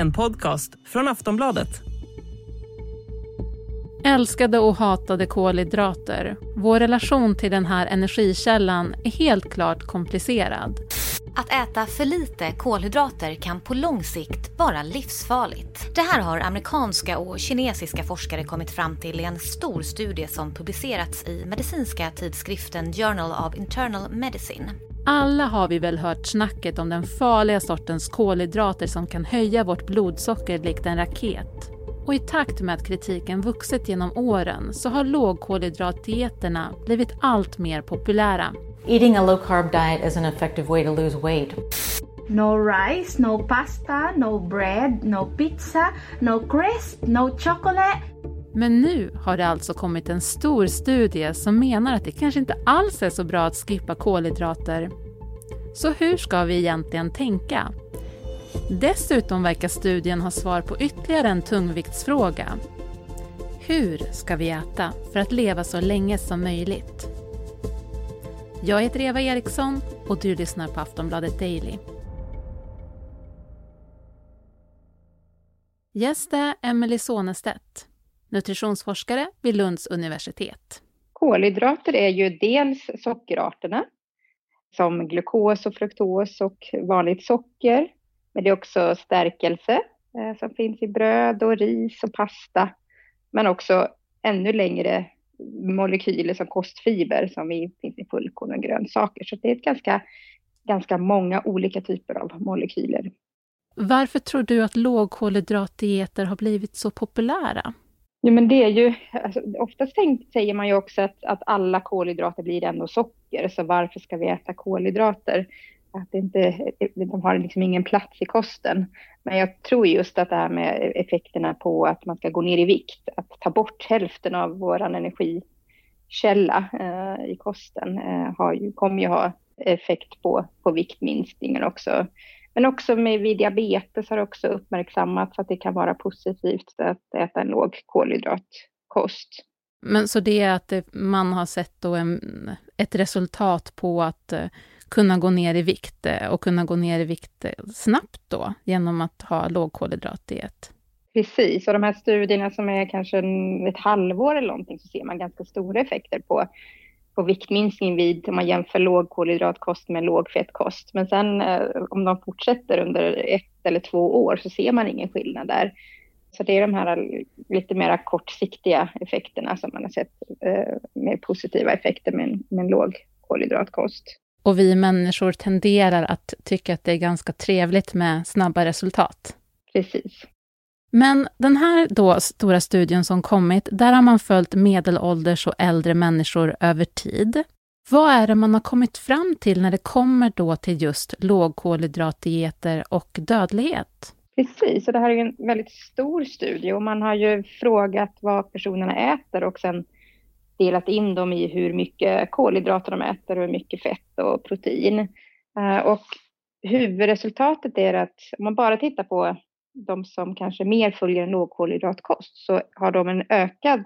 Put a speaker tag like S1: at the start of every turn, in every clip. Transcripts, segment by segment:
S1: en podcast från Aftonbladet.
S2: Älskade och hatade kolhydrater. Vår relation till den här energikällan är helt klart komplicerad.
S3: Att äta för lite kolhydrater kan på lång sikt vara livsfarligt. Det här har amerikanska och kinesiska forskare kommit fram till i en stor studie som publicerats i medicinska tidskriften Journal of Internal Medicine.
S2: Alla har vi väl hört snacket om den farliga sortens kolhydrater som kan höja vårt blodsocker likt en raket. Och i takt med att kritiken vuxit genom åren så har lågkolhydratdieterna blivit allt mer populära.
S4: Eating a low carb diet is an effective way to lose weight.
S5: No rice, no pasta, no bread, no pizza, no crisp, no chocolate.
S2: Men nu har det alltså kommit en stor studie som menar att det kanske inte alls är så bra att skippa kolhydrater. Så hur ska vi egentligen tänka? Dessutom verkar studien ha svar på ytterligare en tungviktsfråga. Hur ska vi äta för att leva så länge som möjligt? Jag heter Eva Eriksson och du lyssnar på Aftonbladet Daily. Gäst är Emelie Sonestedt, nutritionsforskare vid Lunds universitet.
S6: Kolhydrater är ju dels sockerarterna som glukos och fruktos och vanligt socker. Men det är också stärkelse eh, som finns i bröd och ris och pasta. Men också ännu längre molekyler som kostfiber som finns i fullkorn och grönsaker. Så det är ganska, ganska många olika typer av molekyler.
S2: Varför tror du att lågkolhydratdieter har blivit så populära?
S6: Jo, men det är ju, alltså, oftast tänkt, säger man ju också att, att alla kolhydrater blir ändå socker, så varför ska vi äta kolhydrater? Att det inte, de har liksom ingen plats i kosten. Men jag tror just att det här med effekterna på att man ska gå ner i vikt, att ta bort hälften av vår energikälla eh, i kosten, eh, har ju, kommer ju ha effekt på, på viktminskningen också. Men också med vid diabetes har det också uppmärksammats att det kan vara positivt att äta en låg kolhydratkost.
S2: Men så det är att man har sett då en, ett resultat på att uh, kunna gå ner i vikt uh, och kunna gå ner i vikt uh, snabbt då genom att ha lågkolhydratdiet?
S6: Precis, och de här studierna som är kanske ett halvår eller någonting så ser man ganska stora effekter på på viktminskning vid, om man jämför lågkolhydratkost med lågfettkost. Men sen eh, om de fortsätter under ett eller två år så ser man ingen skillnad där. Så det är de här lite mera kortsiktiga effekterna som man har sett eh, med positiva effekter med en, med en låg kolhydratkost.
S2: Och vi människor tenderar att tycka att det är ganska trevligt med snabba resultat.
S6: Precis.
S2: Men den här då stora studien som kommit, där har man följt medelålders och äldre människor över tid. Vad är det man har kommit fram till när det kommer då till just lågkolhydratdieter och dödlighet?
S6: Precis, och det här är en väldigt stor studie och man har ju frågat vad personerna äter och sen delat in dem i hur mycket kolhydrater de äter och hur mycket fett och protein. Eh, och huvudresultatet är att om man bara tittar på de som kanske mer följer en lågkolhydratkost så har de en ökad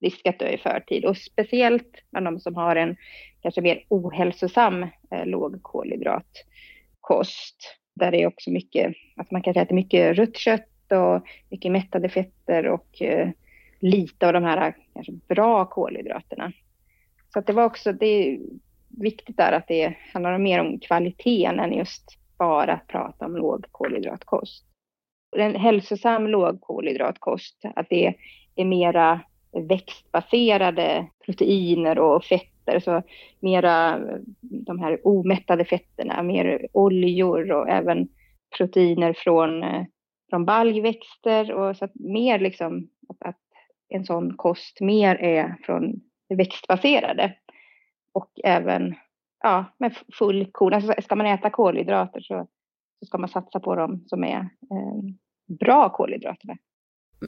S6: risk att dö i förtid och speciellt bland de som har en kanske mer ohälsosam eh, lågkolhydratkost. Där det är också mycket, att man kanske äter mycket rött kött och mycket mättade fetter och eh, lite av de här kanske bra kolhydraterna. Så att det var också, det är viktigt där att det handlar mer om kvaliteten än just bara att prata om lågkolhydratkost en hälsosam lågkolhydratkost, att det är mera växtbaserade proteiner och fetter, så mera eh, de här omättade fetterna, mer oljor och även proteiner från, eh, från baljväxter och så att mer liksom att, att en sån kost mer är från det växtbaserade och även ja, med fullkorn. Alltså ska man äta kolhydrater så, så ska man satsa på dem som är eh, bra kolhydrater.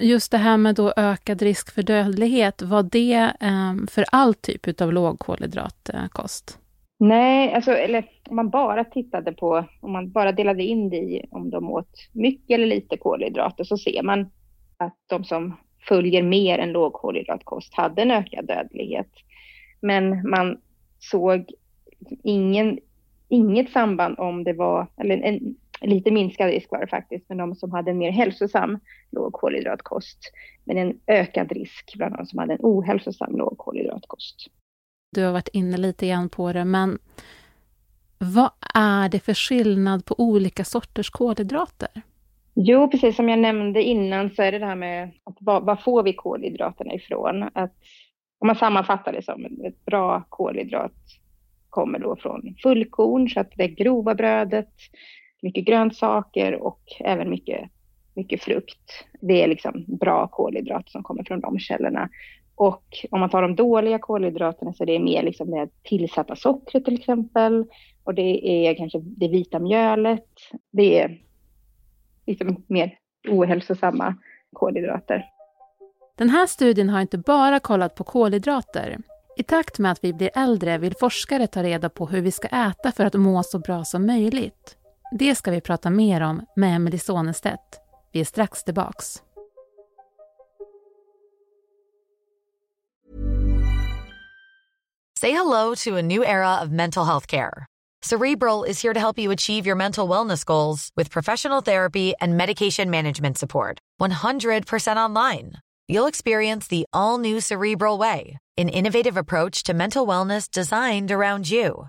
S2: Just det här med då ökad risk för dödlighet, var det eh, för all typ av lågkolhydratkost?
S6: Nej, alltså, eller om man bara tittade på, om man bara delade in det i om de åt mycket eller lite kolhydrater så ser man att de som följer mer än lågkolhydratkost hade en ökad dödlighet. Men man såg ingen, inget samband om det var, eller en, lite minskad risk var det faktiskt, men de som hade en mer hälsosam lågkolhydratkost. Men en ökad risk bland de som hade en ohälsosam lågkolhydratkost.
S2: Du har varit inne lite grann på det, men vad är det för skillnad på olika sorters kolhydrater?
S6: Jo, precis som jag nämnde innan så är det det här med att var, var får vi kolhydraterna ifrån? Att, om man sammanfattar det som ett bra kolhydrat kommer då från fullkorn, så att det grova brödet, mycket grönsaker och även mycket, mycket frukt. Det är liksom bra kolhydrater som kommer från de källorna. Och om man tar de dåliga kolhydraterna så är det mer liksom det tillsatta sockret till exempel. Och det är kanske det vita mjölet. Det är liksom mer ohälsosamma kolhydrater.
S2: Den här studien har inte bara kollat på kolhydrater. I takt med att vi blir äldre vill forskare ta reda på hur vi ska äta för att må så bra som möjligt. Det ska vi prata mer om med Emelie Sonestedt. Vi är strax tillbaks.
S7: Say hello to a new era of mental health care. Cerebral is here to help you achieve your mental wellness goals with professional therapy and medication management support. 100% online. You'll experience the all new Cerebral Way, an innovative approach to mental wellness designed around you.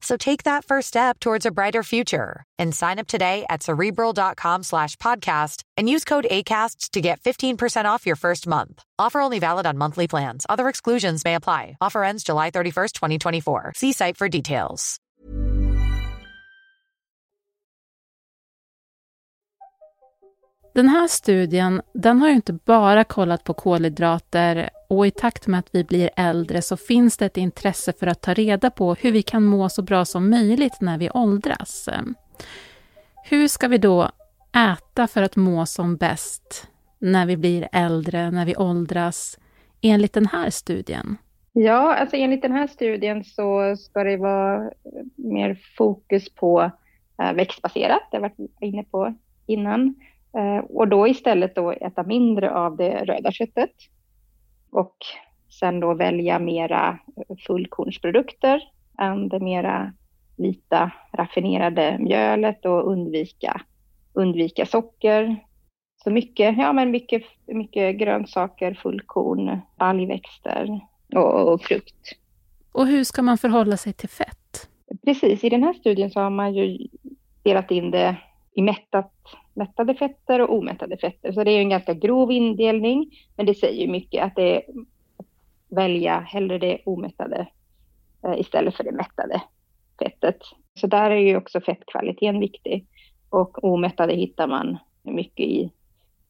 S7: So take that first step towards a brighter future and sign up today at cerebral.com slash podcast and use code ACasts to get 15% off your first month. Offer only valid on monthly plans. Other exclusions may apply. Offer ends July 31st, 2024. See site for details.
S2: Den här studien den har ju inte bara kollat på kolhydrater och i takt med att vi blir äldre så finns det ett intresse för att ta reda på hur vi kan må så bra som möjligt när vi åldras. Hur ska vi då äta för att må som bäst när vi blir äldre, när vi åldras, enligt den här studien?
S6: Ja, alltså enligt den här studien så ska det vara mer fokus på eh, växtbaserat, det har jag varit inne på innan. Eh, och då istället då äta mindre av det röda köttet. Och sen då välja mera fullkornsprodukter än det mera vita raffinerade mjölet och undvika, undvika socker. Så mycket, ja men mycket, mycket grönsaker, fullkorn, algväxter och, och frukt.
S2: Och hur ska man förhålla sig till fett?
S6: Precis, i den här studien så har man ju delat in det i mättat, mättade fetter och omättade fetter. Så det är en ganska grov indelning, men det säger mycket att det är att välja hellre det omättade eh, istället för det mättade fettet. Så där är ju också fettkvaliteten viktig. Och omättade hittar man mycket i,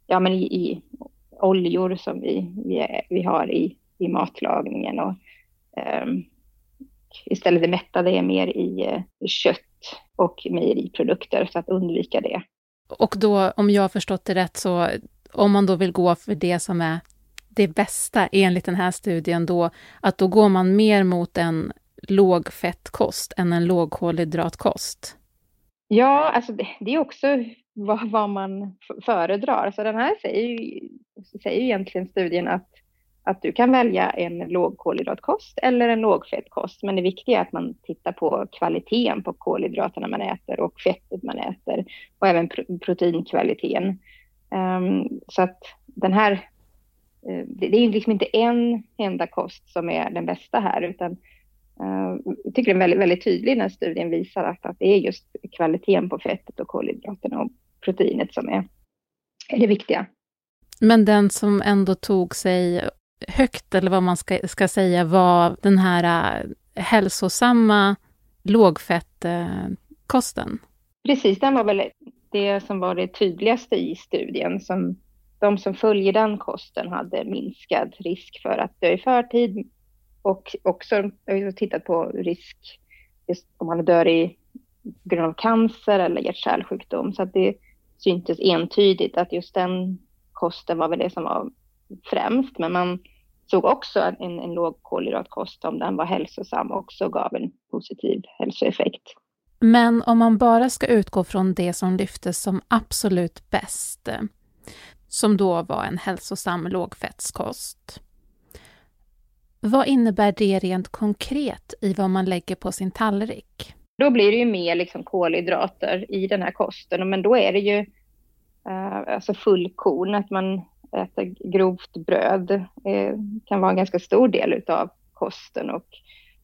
S6: ja, men i, i oljor som vi, vi, vi har i, i matlagningen. Och, um, istället det mättade är mer i eh, i kött och mejeriprodukter så att undvika det.
S2: Och då, om jag har förstått det rätt, så om man då vill gå för det som är det bästa enligt den här studien då, att då går man mer mot en lågfettkost än en lågkolhydratkost?
S6: Ja, alltså det, det är också vad, vad man föredrar. Så den här säger ju, säger ju egentligen studien att att du kan välja en lågkolhydratkost eller en lågfettkost. Men det viktiga är att man tittar på kvaliteten på kolhydraterna man äter och fettet man äter och även proteinkvaliteten. Um, så att den här, uh, det, det, är liksom inte en enda kost som är den bästa här utan uh, jag tycker den är väldigt, väldigt tydlig när studien visar att, att det är just kvaliteten på fettet och kolhydraterna och proteinet som är, är det viktiga.
S2: Men den som ändå tog sig högt, eller vad man ska, ska säga, var den här äh, hälsosamma lågfettkosten?
S6: Precis, den var väl det som var det tydligaste i studien. Som de som följer den kosten hade minskad risk för att dö i förtid och också jag har tittat på risk om man dör i grund av cancer eller hjärt-kärlsjukdom. Så att det syntes entydigt att just den kosten var väl det som var främst. Men man såg också en, en låg kolhydratkost, om den var hälsosam, också gav en positiv hälsoeffekt.
S2: Men om man bara ska utgå från det som lyftes som absolut bäst, som då var en hälsosam lågfettskost. Vad innebär det rent konkret i vad man lägger på sin tallrik?
S6: Då blir det ju mer liksom kolhydrater i den här kosten, men då är det ju uh, alltså fullkorn, att man äta grovt bröd eh, kan vara en ganska stor del av kosten och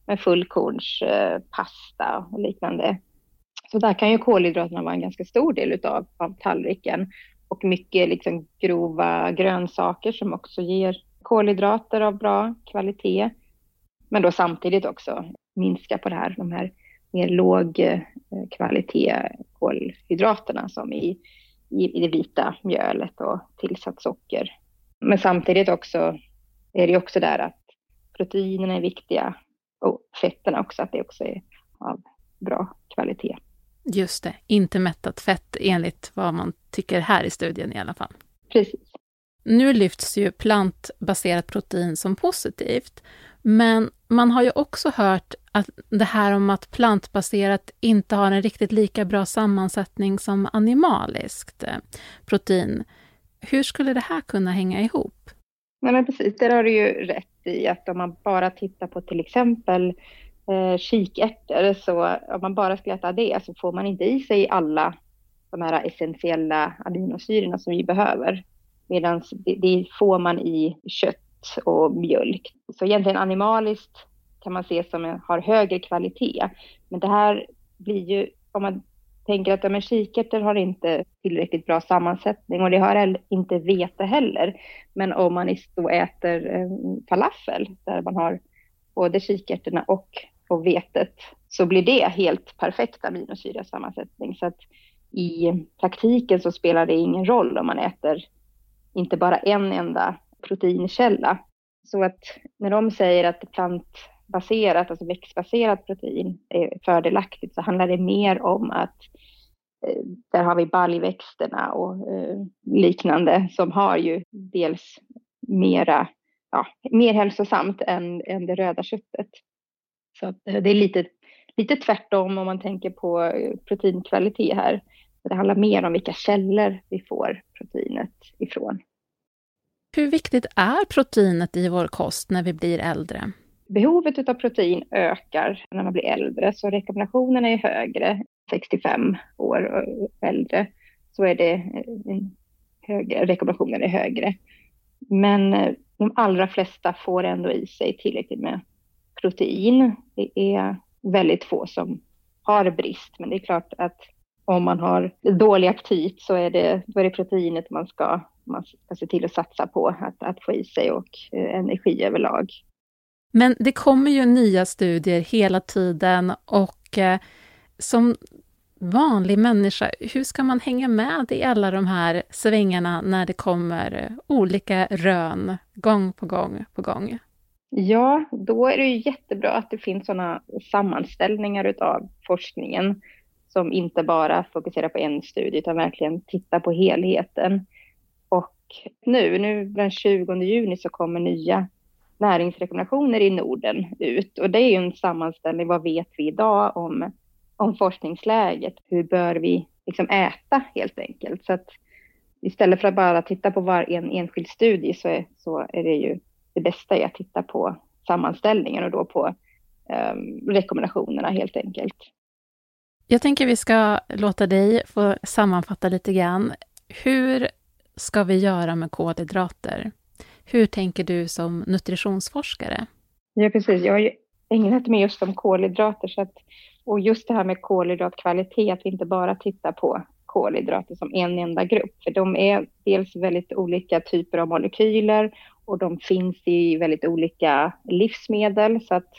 S6: med fullkornspasta eh, och liknande. Så där kan ju kolhydraterna vara en ganska stor del utav, av tallriken och mycket liksom grova grönsaker som också ger kolhydrater av bra kvalitet. Men då samtidigt också minska på det här, de här mer låg eh, kvalitet kolhydraterna som i, i, i det vita mjölet och tillsatt socker. Men samtidigt också är det också där att proteinerna är viktiga och fetterna också, att det också är av bra kvalitet.
S2: Just det, inte mättat fett enligt vad man tycker här i studien i alla fall.
S6: Precis.
S2: Nu lyfts ju plantbaserat protein som positivt, men man har ju också hört att det här om att plantbaserat inte har en riktigt lika bra sammansättning som animaliskt eh, protein. Hur skulle det här kunna hänga ihop?
S6: Nej, men precis, där har du ju rätt i att om man bara tittar på till exempel eh, kikärtor, så om man bara ska äta det så får man inte i sig alla de här essentiella aminosyrorna som vi behöver. Medan det, det får man i kött och mjölk. Så egentligen animaliskt kan man se som har högre kvalitet. Men det här blir ju, om man tänker att ja, kikärtor har inte tillräckligt bra sammansättning och det har inte vete heller. Men om man då äter eh, falafel där man har både kikärtorna och, och vetet så blir det helt perfekt aminosyrasammansättning. Så att i praktiken så spelar det ingen roll om man äter inte bara en enda proteinkälla. Så att när de säger att plant plantbaserat, alltså växtbaserat protein är fördelaktigt så handlar det mer om att eh, där har vi baljväxterna och eh, liknande som har ju dels mera, ja, mer hälsosamt än, än det röda köttet. Så eh, det är lite, lite tvärtom om man tänker på proteinkvalitet här. Det handlar mer om vilka källor vi får proteinet ifrån.
S2: Hur viktigt är proteinet i vår kost när vi blir äldre?
S6: Behovet av protein ökar när man blir äldre, så rekommendationen är högre. 65 år och äldre så är det eh, högre, rekommendationen är högre. Men eh, de allra flesta får ändå i sig tillräckligt med protein. Det är väldigt få som har brist, men det är klart att om man har dålig aptit så är det, då är det proteinet man ska man ska se till att satsa på att, att få i sig och eh, energi överlag.
S2: Men det kommer ju nya studier hela tiden och eh, som vanlig människa, hur ska man hänga med i alla de här svängarna när det kommer eh, olika rön gång på gång på gång?
S6: Ja, då är det ju jättebra att det finns sådana sammanställningar utav forskningen som inte bara fokuserar på en studie utan verkligen tittar på helheten nu, nu den 20 juni så kommer nya näringsrekommendationer i Norden ut och det är ju en sammanställning. Vad vet vi idag om, om forskningsläget? Hur bör vi liksom äta helt enkelt? Så att istället för att bara titta på var en enskild studie så är, så är det ju det bästa är att titta på sammanställningen och då på eh, rekommendationerna helt enkelt.
S2: Jag tänker vi ska låta dig få sammanfatta lite grann. Hur ska vi göra med kolhydrater? Hur tänker du som nutritionsforskare?
S6: Ja, precis. Jag har ju ägnat mig just om kolhydrater så att, och just det här med kolhydratkvalitet, att vi inte bara tittar på kolhydrater som en enda grupp, för de är dels väldigt olika typer av molekyler och de finns i väldigt olika livsmedel, så att,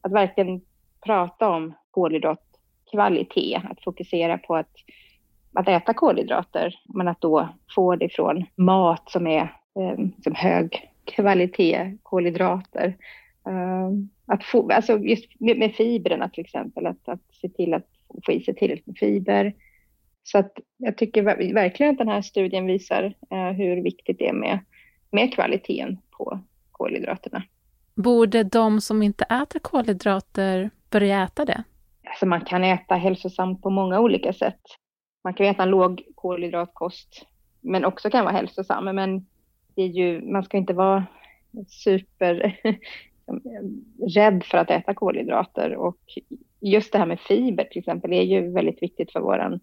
S6: att verkligen prata om kolhydratkvalitet, att fokusera på att att äta kolhydrater, men att då få det från mat som är som hög kvalitet kolhydrater. Uh, att få, alltså just med, med fibrerna till exempel, att, att se till att få i sig tillräckligt med fiber. Så att jag tycker verkligen att den här studien visar uh, hur viktigt det är med, med kvaliteten på kolhydraterna.
S2: Borde de som inte äter kolhydrater börja äta det?
S6: Alltså man kan äta hälsosamt på många olika sätt. Man kan äta en låg kolhydratkost, men också kan vara hälsosam. Men det är ju, man ska inte vara super rädd för att äta kolhydrater. Och just det här med fiber till exempel är ju väldigt viktigt för våran,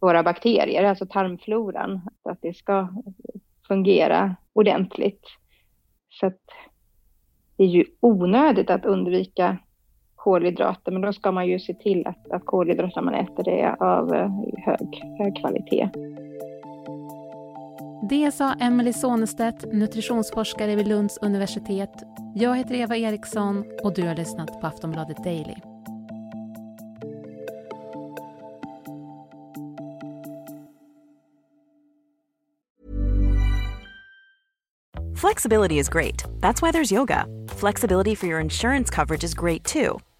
S6: våra bakterier, alltså tarmfloran. Att det ska fungera ordentligt. Så att det är ju onödigt att undvika kolhydrater, men då ska man ju se till att, att kolhydraterna man äter är av eh, hög, hög kvalitet.
S2: Det sa Emelie Sonestedt, nutritionsforskare vid Lunds universitet. Jag heter Eva Eriksson och du har lyssnat på Aftonbladet Daily.
S8: Flexibility is great. That's why there's yoga. Flexibility for your insurance coverage is great too.